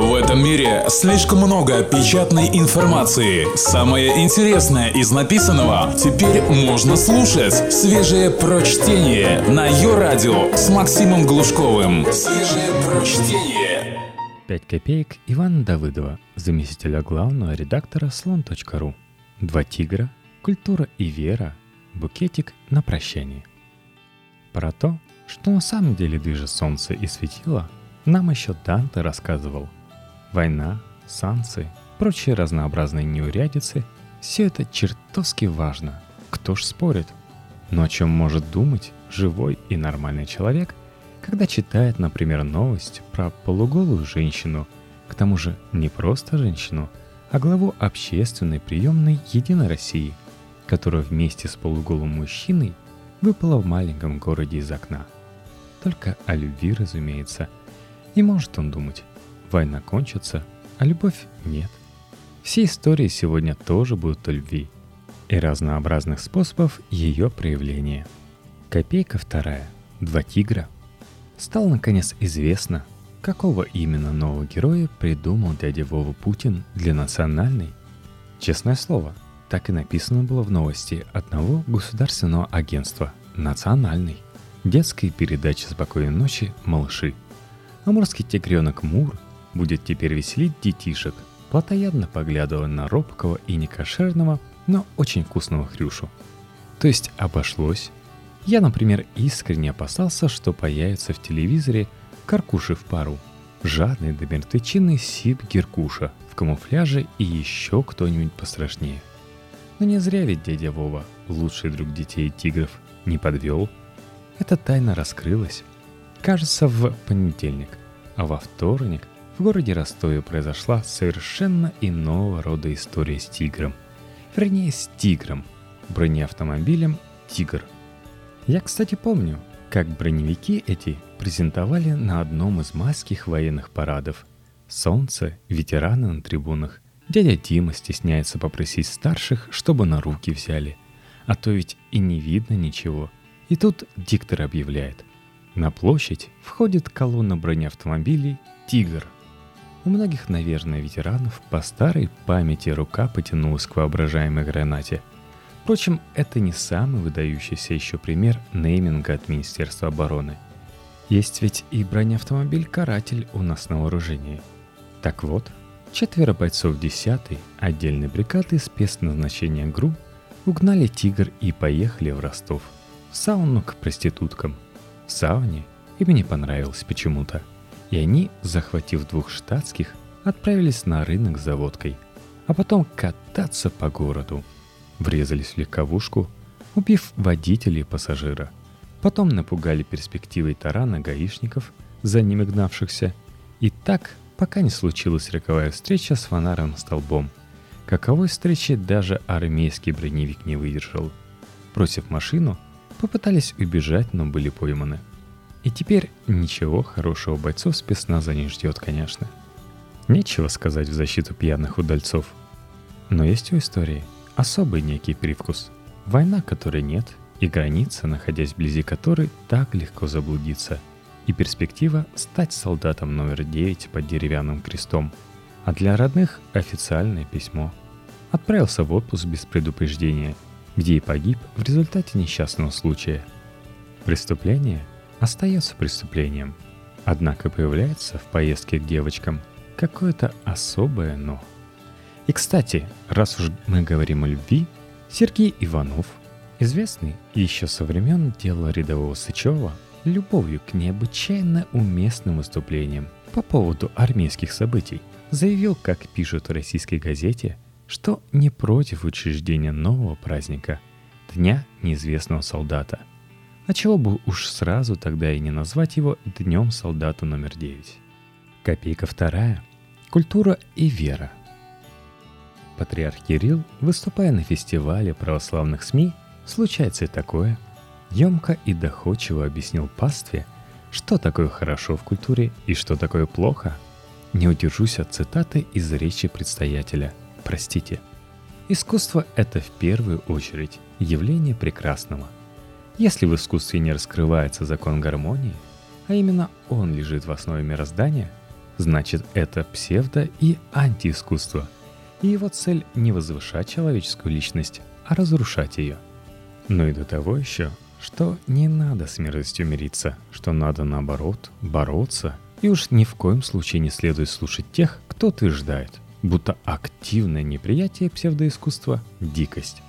В этом мире слишком много печатной информации. Самое интересное из написанного теперь можно слушать. Свежее прочтение на ее радио с Максимом Глушковым. Свежее прочтение. 5 копеек Ивана Давыдова, заместителя главного редактора слон.ру. Два тигра, культура и вера, букетик на прощание. Про то, что на самом деле движет солнце и светило, нам еще Данте рассказывал. Война, санкции, прочие разнообразные неурядицы – все это чертовски важно. Кто ж спорит? Но о чем может думать живой и нормальный человек, когда читает, например, новость про полуголую женщину, к тому же не просто женщину, а главу общественной приемной Единой России, которая вместе с полуголым мужчиной выпала в маленьком городе из окна – только о любви, разумеется. И может он думать, война кончится, а любовь нет. Все истории сегодня тоже будут о любви и разнообразных способов ее проявления. Копейка вторая. Два тигра. Стало наконец известно, какого именно нового героя придумал дядя Вова Путин для национальной. Честное слово, так и написано было в новости одного государственного агентства «Национальный» детской передачи «Спокойной ночи, малыши». Амурский тигренок Мур будет теперь веселить детишек, плотоядно поглядывая на робкого и некошерного, но очень вкусного хрюшу. То есть обошлось. Я, например, искренне опасался, что появится в телевизоре каркуши в пару, жадный до мертвечины Сип Геркуша в камуфляже и еще кто-нибудь пострашнее. Но не зря ведь дядя Вова, лучший друг детей тигров, не подвел – эта тайна раскрылась, кажется, в понедельник, а во вторник в городе Ростове произошла совершенно иного рода история с тигром. Вернее, с тигром, бронеавтомобилем «Тигр». Я, кстати, помню, как броневики эти презентовали на одном из майских военных парадов. Солнце, ветераны на трибунах. Дядя Дима стесняется попросить старших, чтобы на руки взяли. А то ведь и не видно ничего – и тут диктор объявляет. На площадь входит колонна бронеавтомобилей «Тигр». У многих, наверное, ветеранов по старой памяти рука потянулась к воображаемой гранате. Впрочем, это не самый выдающийся еще пример нейминга от Министерства обороны. Есть ведь и бронеавтомобиль «Каратель» у нас на вооружении. Так вот, четверо бойцов 10-й отдельной бригады спецназначения ГРУ угнали «Тигр» и поехали в Ростов – в сауну к проституткам. В сауне им не понравилось почему-то. И они, захватив двух штатских, отправились на рынок за водкой, а потом кататься по городу. Врезались в легковушку, убив водителя и пассажира. Потом напугали перспективой тарана гаишников, за ними гнавшихся. И так, пока не случилась роковая встреча с фонарным столбом. Каковой встречи даже армейский броневик не выдержал. Бросив машину, Попытались убежать, но были пойманы. И теперь ничего хорошего бойцов спецназа не ждет, конечно. Нечего сказать в защиту пьяных удальцов. Но есть у истории особый некий привкус. Война, которой нет, и граница, находясь вблизи которой так легко заблудиться. И перспектива стать солдатом номер 9 под деревянным крестом. А для родных официальное письмо. Отправился в отпуск без предупреждения – где и погиб в результате несчастного случая. Преступление остается преступлением, однако появляется в поездке к девочкам какое-то особое «но». И, кстати, раз уж мы говорим о любви, Сергей Иванов, известный еще со времен дела рядового Сычева, любовью к необычайно уместным выступлениям по поводу армейских событий, заявил, как пишут в российской газете – что не против учреждения нового праздника – Дня неизвестного солдата. А чего бы уж сразу тогда и не назвать его Днем солдата номер 9. Копейка вторая. Культура и вера. Патриарх Кирилл, выступая на фестивале православных СМИ, случается и такое, емко и доходчиво объяснил пастве, что такое хорошо в культуре и что такое плохо. Не удержусь от цитаты из речи предстоятеля – простите. Искусство — это в первую очередь явление прекрасного. Если в искусстве не раскрывается закон гармонии, а именно он лежит в основе мироздания, значит это псевдо и антиискусство. И его цель не возвышать человеческую личность, а разрушать ее. Но и до того еще, что не надо с мерзостью мириться, что надо наоборот бороться, и уж ни в коем случае не следует слушать тех, кто утверждает, будто активное неприятие псевдоискусства – дикость.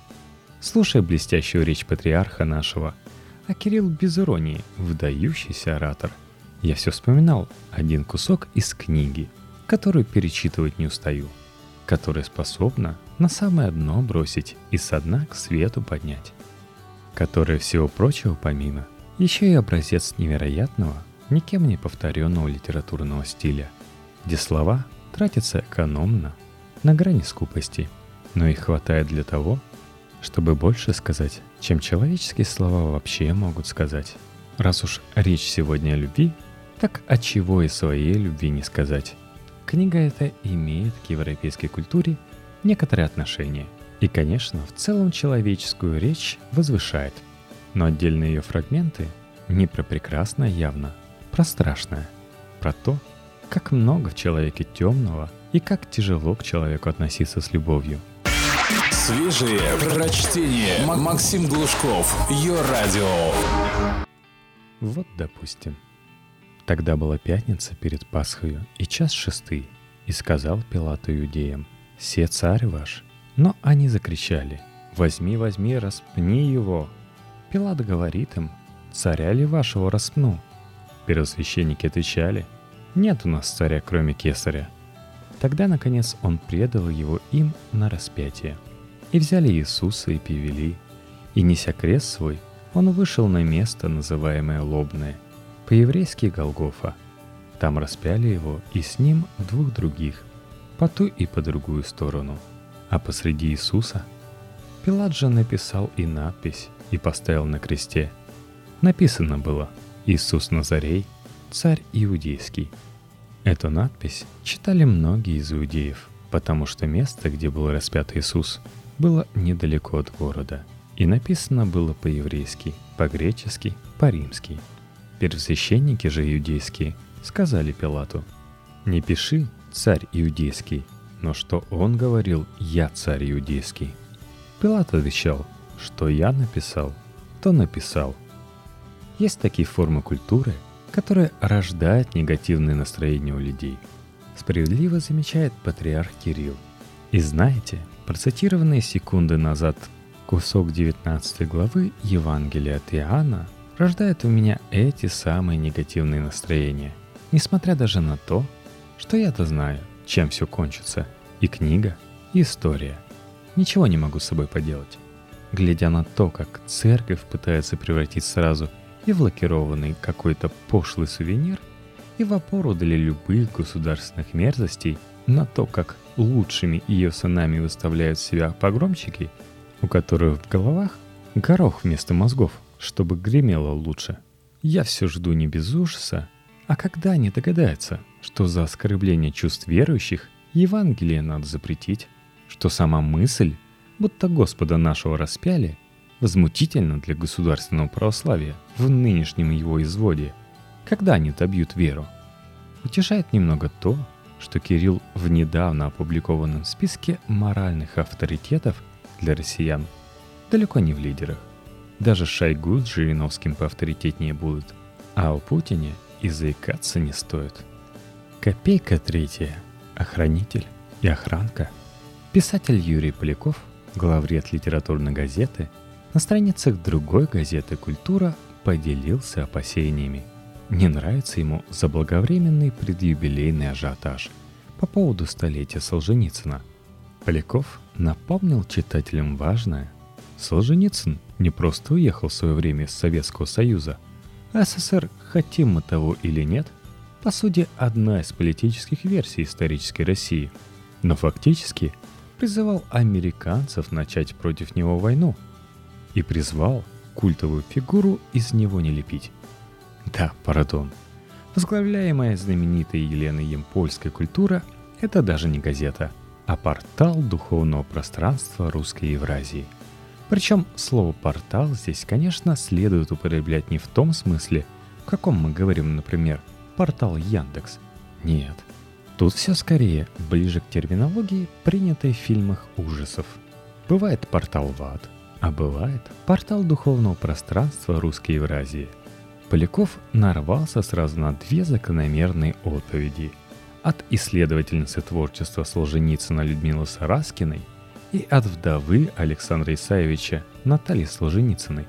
Слушая блестящую речь патриарха нашего, а Кирилл без иронии, выдающийся оратор, я все вспоминал. Один кусок из книги, которую перечитывать не устаю, которая способна на самое дно бросить и со дна к свету поднять которая всего прочего помимо, еще и образец невероятного, никем не повторенного литературного стиля, где слова тратятся экономно, на грани скупости, но их хватает для того, чтобы больше сказать, чем человеческие слова вообще могут сказать. Раз уж речь сегодня о любви, так от чего и своей любви не сказать? Книга эта имеет к европейской культуре некоторые отношения – и, конечно, в целом человеческую речь возвышает. Но отдельные ее фрагменты не про прекрасное явно, про страшное. Про то, как много в человеке темного и как тяжело к человеку относиться с любовью. Свежие прочтение. Максим Глушков. Ее радио. Вот, допустим. Тогда была пятница перед Пасхою и час шестый, и сказал Пилат иудеям, «Се царь ваш, но они закричали «Возьми, возьми, распни его!» Пилат говорит им «Царя ли вашего распну?» Первосвященники отвечали «Нет у нас царя, кроме кесаря». Тогда, наконец, он предал его им на распятие. И взяли Иисуса и привели, и, неся крест свой, он вышел на место, называемое Лобное, по-еврейски Голгофа. Там распяли его и с ним двух других, по ту и по другую сторону – а посреди Иисуса Пилат же написал и надпись, и поставил на кресте. Написано было «Иисус Назарей, царь иудейский». Эту надпись читали многие из иудеев, потому что место, где был распят Иисус, было недалеко от города, и написано было по-еврейски, по-гречески, по-римски. Первосвященники же иудейские сказали Пилату, «Не пиши, царь иудейский, но что он говорил «Я царь иудейский». Пилат отвечал, что я написал, то написал. Есть такие формы культуры, которые рождают негативные настроения у людей. Справедливо замечает патриарх Кирилл. И знаете, процитированные секунды назад кусок 19 главы Евангелия от Иоанна рождает у меня эти самые негативные настроения, несмотря даже на то, что я-то знаю, чем все кончится. И книга, и история. Ничего не могу с собой поделать. Глядя на то, как церковь пытается превратить сразу и в лакированный какой-то пошлый сувенир, и в опору для любых государственных мерзостей, на то, как лучшими ее сынами выставляют себя погромщики, у которых в головах горох вместо мозгов, чтобы гремело лучше. Я все жду не без ужаса, а когда они догадаются, что за оскорбление чувств верующих Евангелие надо запретить, что сама мысль, будто Господа нашего распяли, возмутительно для государственного православия в нынешнем его изводе, когда они добьют веру. Утешает немного то, что Кирилл в недавно опубликованном списке моральных авторитетов для россиян далеко не в лидерах. Даже Шойгу с Жириновским поавторитетнее будут. А о Путине и заикаться не стоит. Копейка третья – охранитель и охранка. Писатель Юрий Поляков, главред литературной газеты, на страницах другой газеты «Культура» поделился опасениями. Не нравится ему заблаговременный предюбилейный ажиотаж по поводу столетия Солженицына. Поляков напомнил читателям важное. Солженицын не просто уехал в свое время из Советского Союза, СССР, хотим мы того или нет – по сути, одна из политических версий исторической России, но фактически призывал американцев начать против него войну и призвал культовую фигуру из него не лепить. Да, пардон. Возглавляемая знаменитой Еленой Емпольской культура – это даже не газета, а портал духовного пространства русской Евразии. Причем слово «портал» здесь, конечно, следует употреблять не в том смысле, в каком мы говорим, например – портал Яндекс. Нет, Тут все скорее ближе к терминологии, принятой в фильмах ужасов. Бывает портал в ад, а бывает портал духовного пространства русской Евразии. Поляков нарвался сразу на две закономерные отповеди. От исследовательницы творчества Солженицына Людмилы Сараскиной и от вдовы Александра Исаевича Натальи Солженицыной.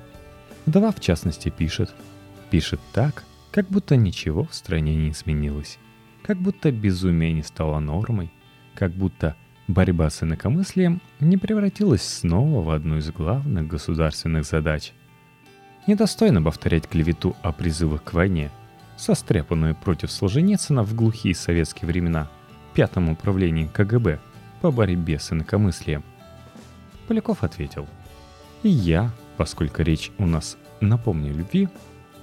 Вдова, в частности, пишет. Пишет так, как будто ничего в стране не изменилось. Как будто безумие не стало нормой. Как будто борьба с инакомыслием не превратилась снова в одну из главных государственных задач. Недостойно повторять клевету о призывах к войне, состряпанную против Солженицына в глухие советские времена Пятом управлении КГБ по борьбе с инакомыслием. Поляков ответил. И я, поскольку речь у нас, напомню, любви,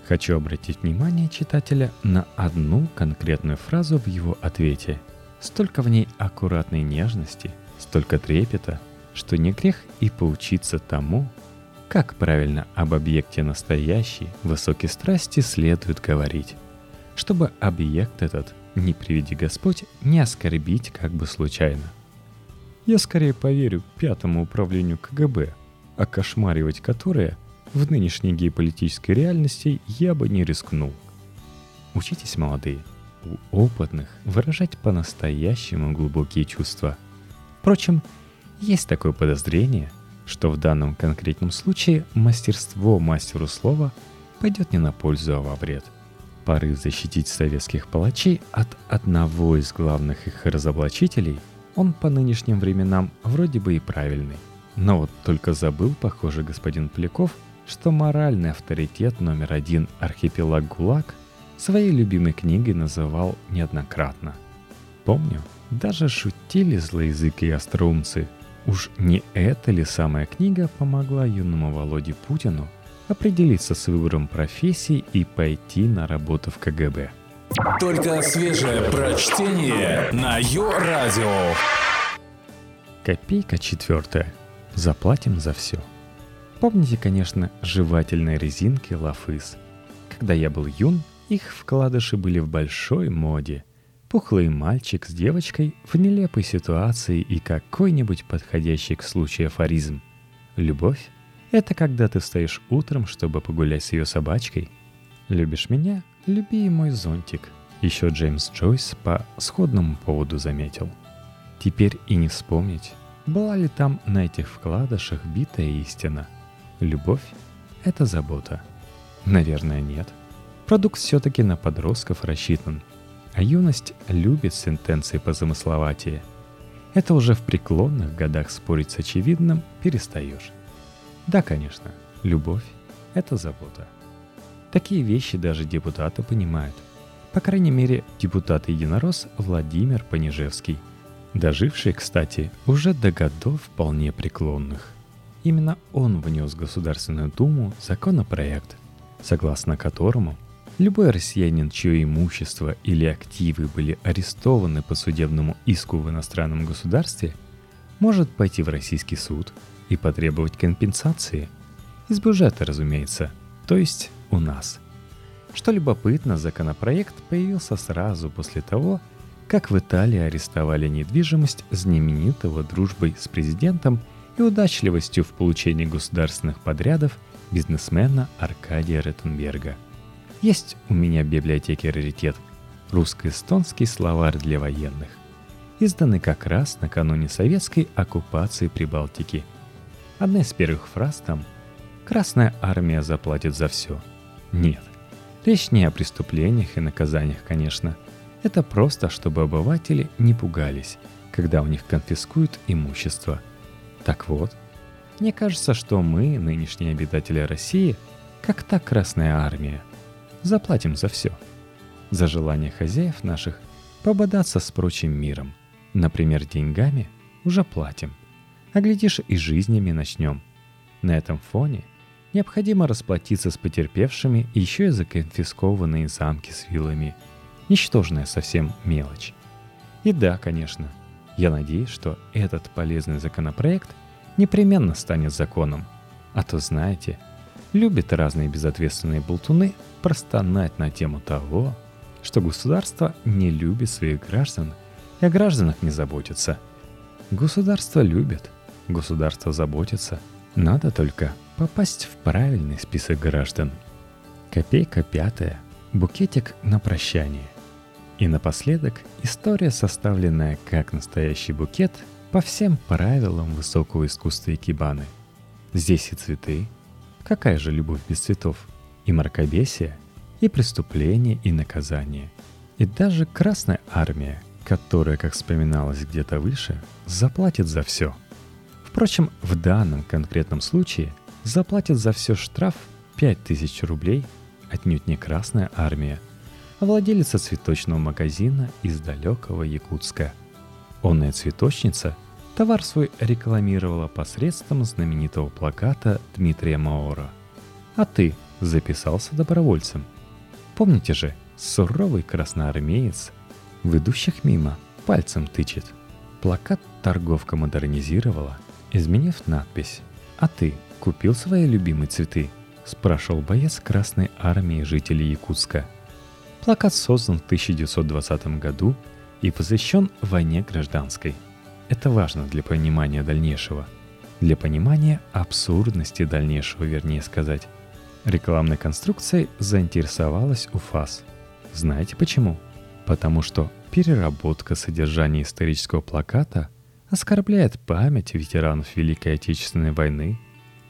хочу обратить внимание читателя на одну конкретную фразу в его ответе. Столько в ней аккуратной нежности, столько трепета, что не грех и поучиться тому, как правильно об объекте настоящей, высокой страсти следует говорить, чтобы объект этот, не приведи Господь, не оскорбить как бы случайно – я скорее поверю пятому управлению КГБ, окошмаривать которое в нынешней геополитической реальности я бы не рискнул. Учитесь, молодые, у опытных выражать по-настоящему глубокие чувства. Впрочем, есть такое подозрение, что в данном конкретном случае мастерство мастеру слова пойдет не на пользу, а во вред. Порыв защитить советских палачей от одного из главных их разоблачителей – он по нынешним временам вроде бы и правильный. Но вот только забыл, похоже, господин Поляков, что моральный авторитет номер один архипелаг ГУЛАГ своей любимой книгой называл неоднократно. Помню, даже шутили злоязыки и остроумцы. Уж не эта ли самая книга помогла юному Володе Путину определиться с выбором профессии и пойти на работу в КГБ – только свежее прочтение на Йо-Радио. Копейка четвертая. Заплатим за все. Помните, конечно, жевательные резинки Лафыс. Когда я был юн, их вкладыши были в большой моде. Пухлый мальчик с девочкой в нелепой ситуации и какой-нибудь подходящий к случаю афоризм. Любовь — это когда ты встаешь утром, чтобы погулять с ее собачкой. Любишь меня? «Люби мой зонтик», еще Джеймс Джойс по сходному поводу заметил. Теперь и не вспомнить, была ли там на этих вкладышах битая истина. Любовь — это забота. Наверное, нет. Продукт все-таки на подростков рассчитан. А юность любит сентенции позамысловатее. Это уже в преклонных годах спорить с очевидным перестаешь. Да, конечно, любовь — это забота. Такие вещи даже депутаты понимают. По крайней мере, депутат-единорос Владимир Понижевский, доживший, кстати, уже до годов вполне преклонных. Именно он внес в Государственную Думу законопроект, согласно которому любой россиянин, чье имущество или активы были арестованы по судебному иску в иностранном государстве, может пойти в российский суд и потребовать компенсации. Из бюджета, разумеется, то есть у нас. Что любопытно, законопроект появился сразу после того, как в Италии арестовали недвижимость знаменитого дружбой с президентом и удачливостью в получении государственных подрядов бизнесмена Аркадия Реттенберга. Есть у меня в библиотеке раритет «Русско-эстонский словарь для военных», изданный как раз накануне советской оккупации Прибалтики. Одна из первых фраз там «Красная армия заплатит за все», нет. Речь не о преступлениях и наказаниях, конечно. Это просто, чтобы обыватели не пугались, когда у них конфискуют имущество. Так вот, мне кажется, что мы, нынешние обитатели России, как та Красная Армия, заплатим за все. За желание хозяев наших пободаться с прочим миром. Например, деньгами уже платим. А глядишь, и жизнями начнем. На этом фоне необходимо расплатиться с потерпевшими еще и за конфискованные замки с вилами. Ничтожная совсем мелочь. И да, конечно, я надеюсь, что этот полезный законопроект непременно станет законом. А то, знаете, любят разные безответственные болтуны простонать на тему того, что государство не любит своих граждан и о гражданах не заботится. Государство любит, государство заботится. Надо только попасть в правильный список граждан. Копейка пятая, букетик на прощание. И напоследок история, составленная как настоящий букет по всем правилам высокого искусства икебаны. Здесь и цветы, какая же любовь без цветов, и мракобесие, и преступление, и наказание, и даже Красная Армия, которая, как вспоминалось где-то выше, заплатит за все. Впрочем, в данном конкретном случае заплатит за все штраф 5000 рублей – отнюдь не Красная Армия, а владелица цветочного магазина из далекого Якутска. Онная цветочница товар свой рекламировала посредством знаменитого плаката Дмитрия Маора. А ты записался добровольцем. Помните же, суровый красноармеец, в идущих мимо пальцем тычет. Плакат торговка модернизировала, изменив надпись «А ты купил свои любимые цветы?» спрашивал боец Красной Армии жителей Якутска. Плакат создан в 1920 году и посвящен войне гражданской. Это важно для понимания дальнейшего. Для понимания абсурдности дальнейшего, вернее сказать. Рекламной конструкцией заинтересовалась УФАС. Знаете почему? Потому что переработка содержания исторического плаката оскорбляет память ветеранов Великой Отечественной войны,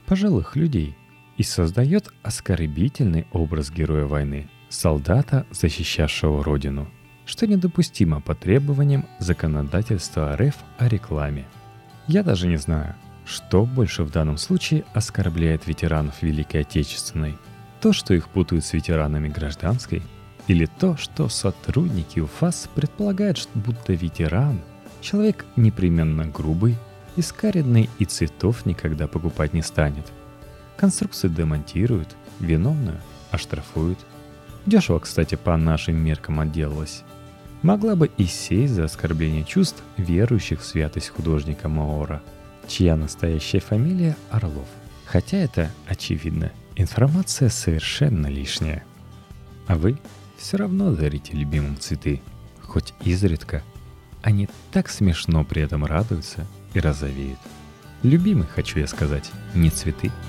пожилых людей, и создает оскорбительный образ героя войны, солдата, защищавшего родину, что недопустимо по требованиям законодательства РФ о рекламе. Я даже не знаю, что больше в данном случае оскорбляет ветеранов Великой Отечественной. То, что их путают с ветеранами гражданской, или то, что сотрудники УФАС предполагают, будто ветеран – человек непременно грубый, искаренный и цветов никогда покупать не станет – Конструкцию демонтируют, виновную оштрафуют. Дешево, кстати, по нашим меркам отделалась. Могла бы и сесть за оскорбление чувств верующих в святость художника Маора, чья настоящая фамилия Орлов. Хотя это, очевидно, информация совершенно лишняя. А вы все равно дарите любимым цветы, хоть изредка. Они так смешно при этом радуются и розовеют. Любимый, хочу я сказать, не цветы –